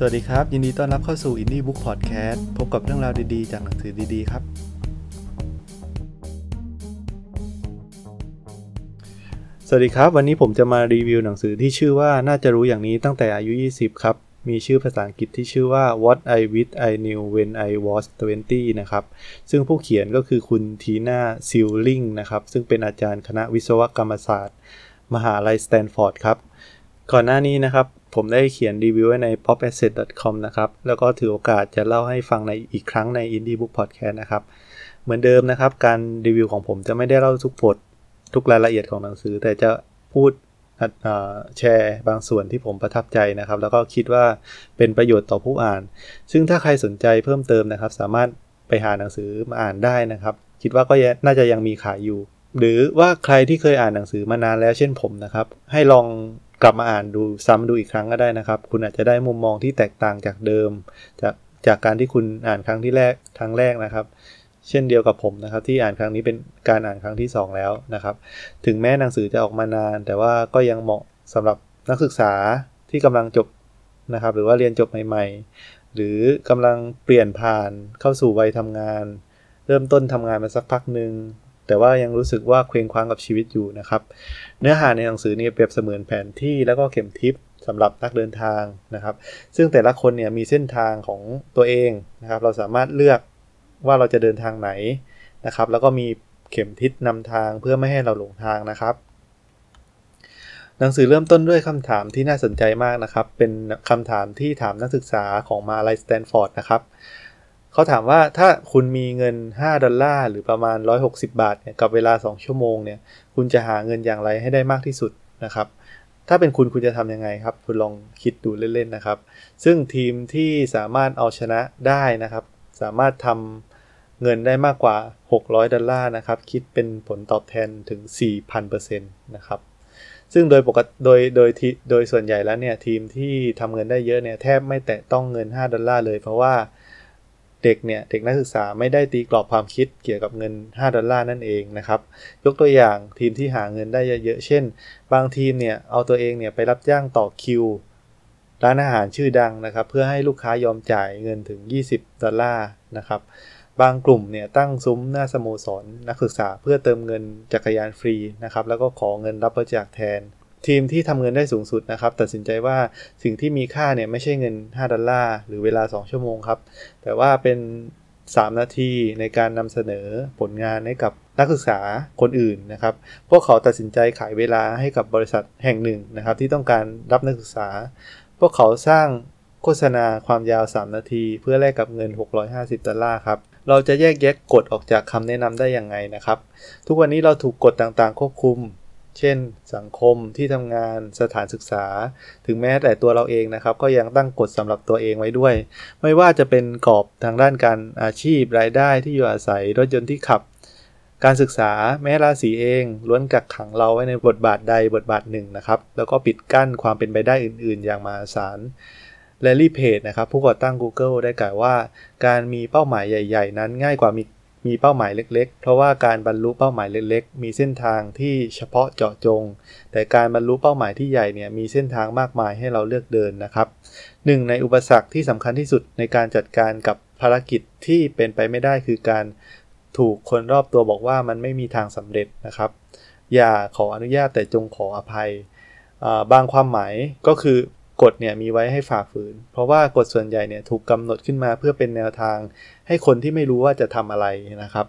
สวัสดีครับ ยินดีต้อนรับเข้าสู่ Indie Book Podcast พบกับเรื่องราวดีๆ จากหนังสือดีๆ ครับ สวัสดีครับ วันนี้ผมจะมารีวิวหนังสือที่ชื่อว่าน่าจะรู้อย่างนี้ตั้งแต่อายุ 20 ครับ มีชื่อภาษาอังกฤษที่ชื่อว่า What I Wish I Knew When I Was 20 นะครับ ซึ่งผู้เขียนก็คือคุณทีน่าซิลลิงนะครับ ซึ่งเป็นอาจารย์คณะวิศวกรรมศาสตร์ มหาลัยสแตนฟอร์ดครับก่อนหน้านี้นะครับ ผมได้เขียนรีวิวไว้ใน popasset.com นะครับ แล้วก็ถือโอกาสจะเล่าให้ฟังในอีกครั้งใน Indie Book Podcast นะครับ เหมือนเดิมนะครับ การรีวิวของผมจะไม่ได้เล่าทุกบททุกรายละเอียดของหนังสือ แต่จะพูดแชร์บางส่วนที่ผมประทับใจนะครับ แล้วก็คิดว่าเป็นประโยชน์ต่อผู้อ่าน ซึ่งถ้าใครสนใจเพิ่มเติมนะครับ สามารถไปหาหนังสือมาอ่านได้นะครับ คิดว่าก็น่าจะยังมีขายอยู่ หรือว่าใครที่เคยอ่านหนังสือมานานแล้วเช่นผมนะครับ ให้ลอง กลับมาอ่านดูซ้ำดูอีกครั้งก็ได้นะครับ คุณอาจจะได้มุมมองที่แตกต่างจากเดิม จากจากการที่คุณอ่านครั้งที่แรกครั้งแรกนะครับ เช่นเดียวกับผมนะครับ ที่อ่านครั้งนี้เป็นการอ่านครั้งที่ 2 แล้วนะครับ ถึงแม้หนังสือจะออกมานาน แต่ว่าก็ยังเหมาะสำหรับนักศึกษาที่กำลังจบนะครับ หรือว่าเรียนจบใหม่ ๆ หรือกำลังเปลี่ยนผ่านเข้าสู่วัยทำงาน เริ่มต้นทำงานมาสักพักหนึ่ง แต่ว่ายังรู้สึกว่าเคว้งคว้างกับชีวิตอยู่นะครับ เนื้อหาในหนังสือนี่เปรียบเสมือนแผนที่แล้วก็เข็มทิศสำหรับนักเดินทางนะครับ ซึ่งแต่ละคนเนี่ยมีเส้นทางของตัวเองนะครับ เราสามารถเลือกว่าเราจะเดินทางไหนนะครับ แล้วก็มีเข็มทิศนำทางเพื่อไม่ให้เราหลงทางนะครับ หนังสือเริ่มต้นด้วยคำถามที่น่าสนใจมากนะครับ เป็นคำถามที่ถามนักศึกษาของมหาลัยสแตนฟอร์ดนะครับ เขาถามว่าถ้าคุณมีเงิน 5 ดอลลาร์หรือประมาณ 160 บาทเนี่ยกับเวลา 2 ชั่วโมงเนี่ย คุณจะหาเงินอย่างไรให้ได้มากที่สุดนะครับ ถ้าเป็นคุณคุณจะทำยังไงครับ คุณลองคิดดูเล่นๆนะครับ ซึ่งทีมที่สามารถเอาชนะได้นะครับ สามารถทำเงินได้มากกว่า 600 ดอลลาร์นะครับ คิดเป็นผลตอบแทนถึง 4,000%นะครับซึ่งโดยปกติโดยโดยโดยส่วนใหญ่แล้วเนี่ยทีมที่ทำเงินได้เยอะเนี่ยแทบไม่แตะต้องเงิน 5 ดอลลาร์เลย เพราะว่า เด็กเนี่ยเด็กนักศึกษาไม่ได้ตีกรอบความคิดเกี่ยวกับเงิน 5 ดอลลาร์นั่นเองนะครับยกตัวอย่างทีมที่หาเงินได้เยอะๆเช่น บางทีมเนี่ยเอาตัวเองเนี่ยไปรับจ้างต่อคิวร้านอาหารชื่อดังนะครับ เพื่อให้ลูกค้ายอมจ่ายเงินถึง 20 ดอลลาร์นะครับบางกลุ่มเนี่ยตั้งซุ้มหน้าสโมสรนักศึกษาเพื่อเติมเงินจักรยานฟรีนะครับแล้วก็ขอเงินรับบริจาคแทน ทีมที่ทำเงินได้สูงสุดนะครับ ตัดสินใจว่าสิ่งที่มีค่าเนี่ยไม่ใช่เงิน 5 ดอลลาร์ หรือเวลา 2 ชั่วโมงครับ แต่ว่าเป็น 3 นาทีในการนำเสนอผลงานให้กับนักศึกษาคนอื่นนะครับ พวกเขาตัดสินใจขายเวลาให้กับบริษัทแห่งหนึ่งนะครับ ที่ต้องการรับนักศึกษา พวกเขาสร้างโฆษณาความยาว 3 นาที เพื่อแลกกับเงิน 650 ดอลลาร์ครับเราจะแยกแยะกฎออกจากคำแนะนำได้อย่างไงนะครับ ทุกวันนี้เราถูกกฎต่างๆ ควบคุม เช่น สังคมที่ทำงานสถานศึกษา ถึงแม้แต่ตัวเราเองนะครับ ก็ยังตั้งกฎสำหรับตัวเองไว้ด้วย ไม่ว่าจะเป็นกรอบทางด้านการอาชีพรายได้ที่อยู่อาศัยรถยนต์ที่ขับ การศึกษาแม้ราศีเองล้วนกักขังเราไว้ในบทบาทใดบทบาทหนึ่งนะครับ แล้วก็ปิดกั้นความเป็นไปได้อื่น ๆ อย่างมหาศาลแลลี่เพจนะครับผู้ก่อตั้ง Google ได้กล่าวว่า การมีเป้าหมายใหญ่ ๆ นั้นง่ายกว่ามี มีเป้าหมายเล็ก ๆ เพราะว่าการบรรลุเป้าหมายเล็ก ๆ มีเส้นทางที่เฉพาะเจาะจง แต่การบรรลุเป้าหมายที่ใหญ่เนี่ยมีเส้นทางมากมายให้เราเลือกเดินนะครับหนึ่งในอุปสรรคที่สำคัญที่สุดในการจัดการกับภารกิจที่เป็นไปไม่ได้คือการถูกคนรอบตัวบอกว่ามันไม่มีทางสำเร็จนะครับ อย่าขออนุญาตแต่จงขออภัยบางความหมายก็คือ กฎเนี่ยมีไว้ให้ฝ่าฝืน เพราะว่ากฎส่วนใหญ่เนี่ยถูกกำหนดขึ้นมาเพื่อเป็นแนวทาง ให้คนที่ไม่รู้ว่าจะทำอะไรนะครับ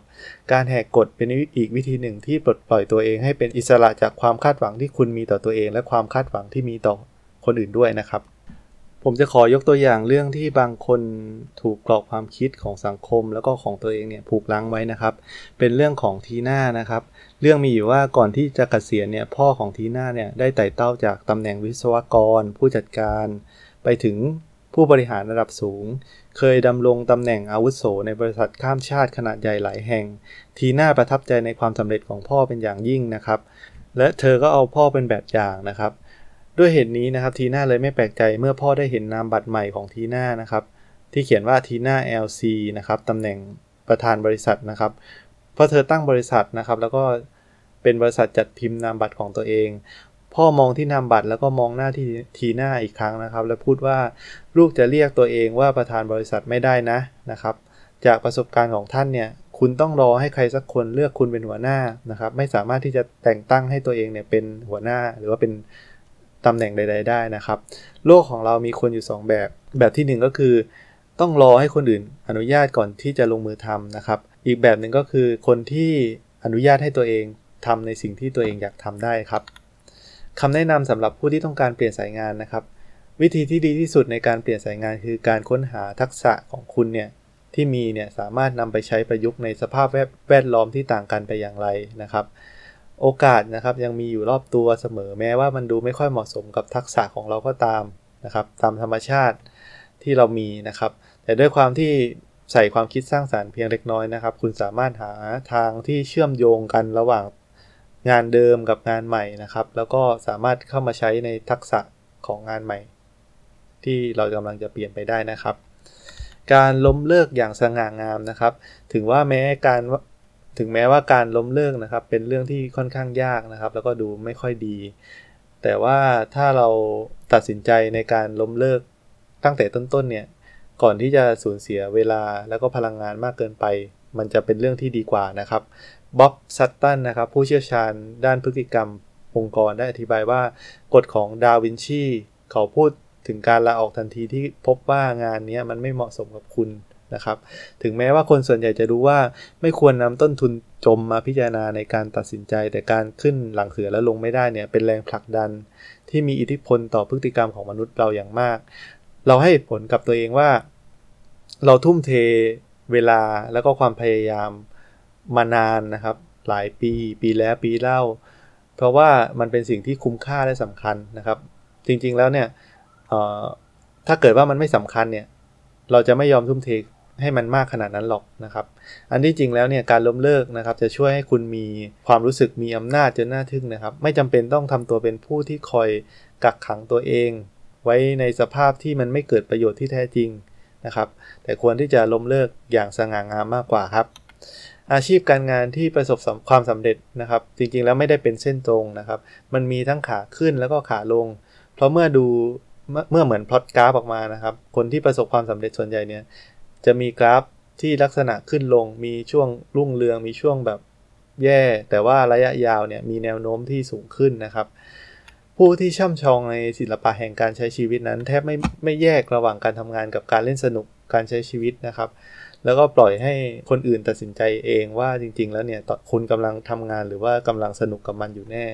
การแหกกฎเป็นอีกวิธีหนึ่งที่ปลดปล่อยตัวเองให้เป็นอิสระจากความคาดหวังที่คุณมีต่อตัวเอง และความคาดหวังที่มีต่อคนอื่นด้วยนะครับ ผมจะขอยกตัวอย่างเรื่องที่บางคนถูกกรอบความคิดของสังคม แล้วก็ของตัวเองเนี่ยผูกลังไว้นะครับ เป็นเรื่องของทีน่านะครับ เรื่องมีอยู่ว่าก่อนที่จะกะเกษียณเนี่ยพ่อของทีน่าเนี่ยได้ไต่เต้าจากตำแหน่งวิศวกร ผู้จัดการ ไปถึงผู้บริหารระดับสูง เคยดำรงตำแหน่งอาวุโสในบริษัทข้ามชาติขนาดใหญ่หลายแห่ง ทีน่าประทับใจในความสำเร็จของพ่อเป็นอย่างยิ่งนะครับ และเธอก็เอาพ่อเป็นแบบอย่างนะครับ ด้วยเหตุนี้นะครับทีน่าเลยไม่แปลกใจเมื่อพ่อได้เห็นนามบัตรใหม่ของทีน่านะครับที่เขียนว่าทีน่า LC นะครับตำแหน่งประธานบริษัทนะครับเพราะเธอตั้งบริษัทนะครับ แล้วก็เป็นบริษัทจัดพิมพ์นามบัตรของตัวเอง พ่อมองที่นามบัตรแล้วก็มองหน้าที่ทีหน้าอีกครั้งนะครับ แล้วพูดว่าลูกจะเรียกตัวเองว่าประธานบริษัทไม่ได้นะนะครับ จากประสบการณ์ของท่านเนี่ยคุณต้องรอให้ใครสักคนเลือกคุณเป็นหัวหน้านะครับ ไม่สามารถที่จะแต่งตั้งให้ตัวเองเนี่ยเป็นหัวหน้าหรือว่าเป็น ตำแหน่งใด ๆ ได้นะครับ โลกของเรามีคนอยู่ 2 แบบ แบบที่ 1 ก็คือ ต้องรอให้คนอื่นอนุญาตก่อนที่จะลงมือทำนะครับ อีกแบบหนึ่งก็คือคนที่อนุญาตให้ตัวเองทำในสิ่งที่ตัวเองอยากทำได้ครับคำแนะนำสำหรับผู้ที่ต้องการเปลี่ยนสายงานนะครับ วิธีที่ดีที่สุดในการเปลี่ยนสายงานคือการค้นหาทักษะของคุณเนี่ยที่มีเนี่ยสามารถนำไปใช้ประยุกต์ในสภาพแวดล้อมที่ต่างกันไปอย่างไรนะครับ โอกาสนะครับยังมีอยู่รอบตัวเสมอแม้ว่ามันดูไม่ค่อยเหมาะสมกับทักษะของเราก็ตามนะครับตามธรรมชาติที่เรามีนะครับ แต่ด้วยความที่ใส่ความคิดสร้างสารรค์เพียงเล็กน้อยนะครับ คุณสามารถหาทางที่เชื่อมโยงกันระหว่างงานเดิมกับงานใหม่นะครับ แล้วก็สามารถเข้ามาใช้ในทักษะของงานใหม่ ที่เรากำลังจะเปลี่ยนไปได้นะครับ การล้มเลิกอย่างสง่างามนะครับ ถึงว่าแม้การ ถึงแม้ว่าการล้มเลิกนะครับ เป็นเรื่องที่ค่อนข้างยากนะครับ แล้วก็ดูไม่ค่อยดี แต่ว่าถ้าเราตัดสินใจในการล้มเลิกตั้งแต่ต้นๆเนี่ย ก่อนที่จะสูญเสียเวลาแล้วก็พลังงานมากเกินไป มันจะเป็นเรื่องที่ดีกว่านะครับบ๊อบซัตตันนะครับ ผู้เชี่ยวชาญด้านพฤติกรรมองค์กรได้อธิบายว่ากฎของดาวินชีเขาพูดถึงการลาออกทันทีที่พบว่างานนี้มันไม่เหมาะสมกับคุณ นะครับ ถึงแม้ว่าคนส่วนใหญ่จะรู้ว่าไม่ควรนำต้นทุนจมมาพิจารณาในการตัดสินใจ แต่การขึ้นหลังเสือแล้วลงไม่ได้เนี่ยเป็นแรงผลักดัน ที่มีอิทธิพลต่อพฤติกรรมของมนุษย์เราอย่างมาก เราให้ผลกับตัวเองว่า เราทุ่มเทเวลาแล้วก็ความพยายามมานานนะครับ หลายปี ปีแล้วปีเล่า เพราะว่ามันเป็นสิ่งที่คุ้มค่าและสำคัญนะครับ จริงๆแล้วเนี่ยถ้าเกิดว่ามันไม่สำคัญเนี่ยเราจะไม่ยอมทุ่มเท ให้มันมากขนาดนั้นหรอกนะครับ อันที่จริงแล้วเนี่ยการล้มเลิกนะครับ จะช่วยให้คุณมีความรู้สึกมีอำนาจจนน่าทึ่งนะครับ ไม่จำเป็นต้องทำตัวเป็นผู้ที่คอยกักขังตัวเอง ไว้ในสภาพที่มันไม่เกิดประโยชน์ที่แท้จริงนะครับ แต่ควรที่จะล้มเลิกอย่างสง่างามมากกว่าครับ อาชีพการงานที่ประสบความสำเร็จนะครับ จริงๆแล้วไม่ได้เป็นเส้นตรงนะครับ มันมีทั้งขาขึ้นแล้วก็ขาลง เพราะเมื่อดูเมื่อเหมือนพลอตกราฟออกมานะครับ คนที่ประสบความสำเร็จส่วนใหญ่เนี่ย จะมีกราฟที่ลักษณะขึ้นลงมีช่วงรุ่งเรืองมีช่วงแบบแย่ แต่ว่าระยะยาวเนี่ยมีแนวโน้มที่สูงขึ้นนะครับ ผู้ที่ช่ำชองในศิลปะแห่งการใช้ชีวิตนั้น แทบไม่ไม่แยกระหว่างการทำงานกับการเล่นสนุกการใช้ชีวิตนะครับ แล้วก็ปล่อยให้คนอื่นตัดสินใจเองว่าจริง ๆ แล้วเนี่ยคุณกำลังทำงานหรือว่ากำลังสนุกกับมันอยู่แน่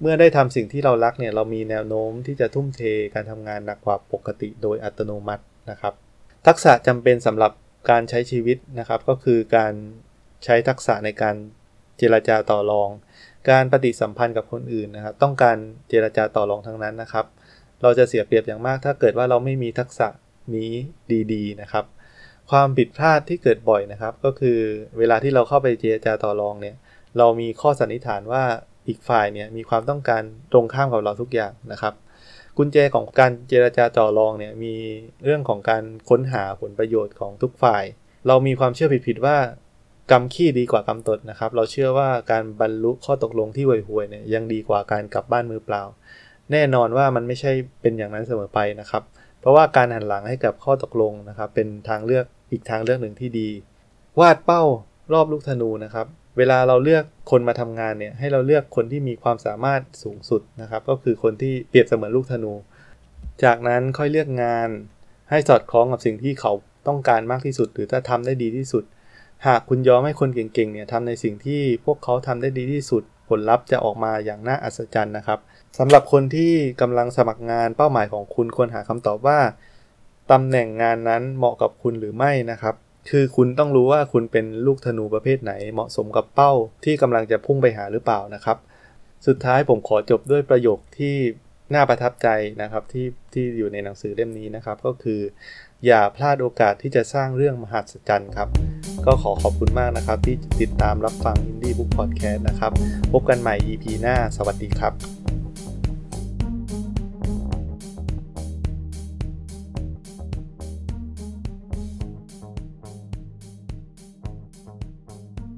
เมื่อได้ทำสิ่งที่เรารักเนี่ยเรามีแนวโน้มที่จะทุ่มเทการทำงานหนักกว่าปกติโดยอัตโนมัตินะครับ ทักษะจำเป็นสำหรับการใช้ชีวิตนะครับ ก็คือการใช้ทักษะในการเจรจาต่อรอง การปฏิสัมพันธ์กับคนอื่นนะครับ ต้องการเจรจาต่อรองทั้งนั้นนะครับ เราจะเสียเปรียบอย่างมากถ้าเกิดว่าเราไม่มีทักษะนี้ดีๆนะครับ ความผิดพลาดที่เกิดบ่อยนะครับ ก็คือเวลาที่เราเข้าไปเจรจาต่อรองเนี่ย เรามีข้อสันนิษฐานว่าอีกฝ่ายเนี่ยมีความต้องการตรงข้ามกับเราทุกอย่างนะครับ กุญแจของการเจรจาต่อรองเนี่ยมีเรื่องของการค้นหาผลประโยชน์ของทุกฝ่าย เรามีความเชื่อผิดๆว่ากรรมขี้ดีกว่ากรรมตดนะครับ เราเชื่อว่าการบรรลุข้อตกลงที่ห่วยๆเนี่ยยังดีกว่าการกลับบ้านมือเปล่า แน่นอนว่ามันไม่ใช่เป็นอย่างนั้นเสมอไปนะครับ เพราะว่าการหันหลังให้กับข้อตกลงนะครับ เป็นทางเลือกอีกทางเลือกหนึ่งที่ดี วาดเป้ารอบลูกธนูนะครับ เวลาเราเลือกคนมาทำงานเนี่ยให้เราเลือกคนที่มีความสามารถสูงสุดนะครับ ก็คือคนที่เปรียบเสมือนลูกธนู จากนั้นค่อยเลือกงานให้สอดคล้องกับสิ่งที่เขาต้องการมากที่สุด หรือถ้าทำได้ดีที่สุด หากคุณยอมให้คนเก่งๆเนี่ยทำในสิ่งที่พวกเขาทำได้ดีที่สุด ผลลัพธ์จะออกมาอย่างน่าอัศจรรย์นะครับสำหรับคนที่กำลังสมัครงานเป้าหมายของคุณควรหาคำตอบว่าตำแหน่งงานนั้นเหมาะกับคุณหรือไม่นะครับ คือคุณต้องรู้ว่าคุณเป็นลูกธนูประเภทไหนเหมาะสมกับเป้าที่กำลังจะพุ่งไปหาหรือเปล่านะครับ สุดท้ายผมขอจบด้วยประโยคที่น่าประทับใจนะครับที่ที่อยู่ในหนังสือเล่มนี้นะครับ ก็คือ อย่าพลาดโอกาสที่จะสร้างเรื่องมหัศจรรย์ครับ ก็ขอขอบคุณมากนะครับ ที่ติดตามรับฟัง Indie Book Podcast นะครับ พบกันใหม่ EP หน้า สวัสดีครับ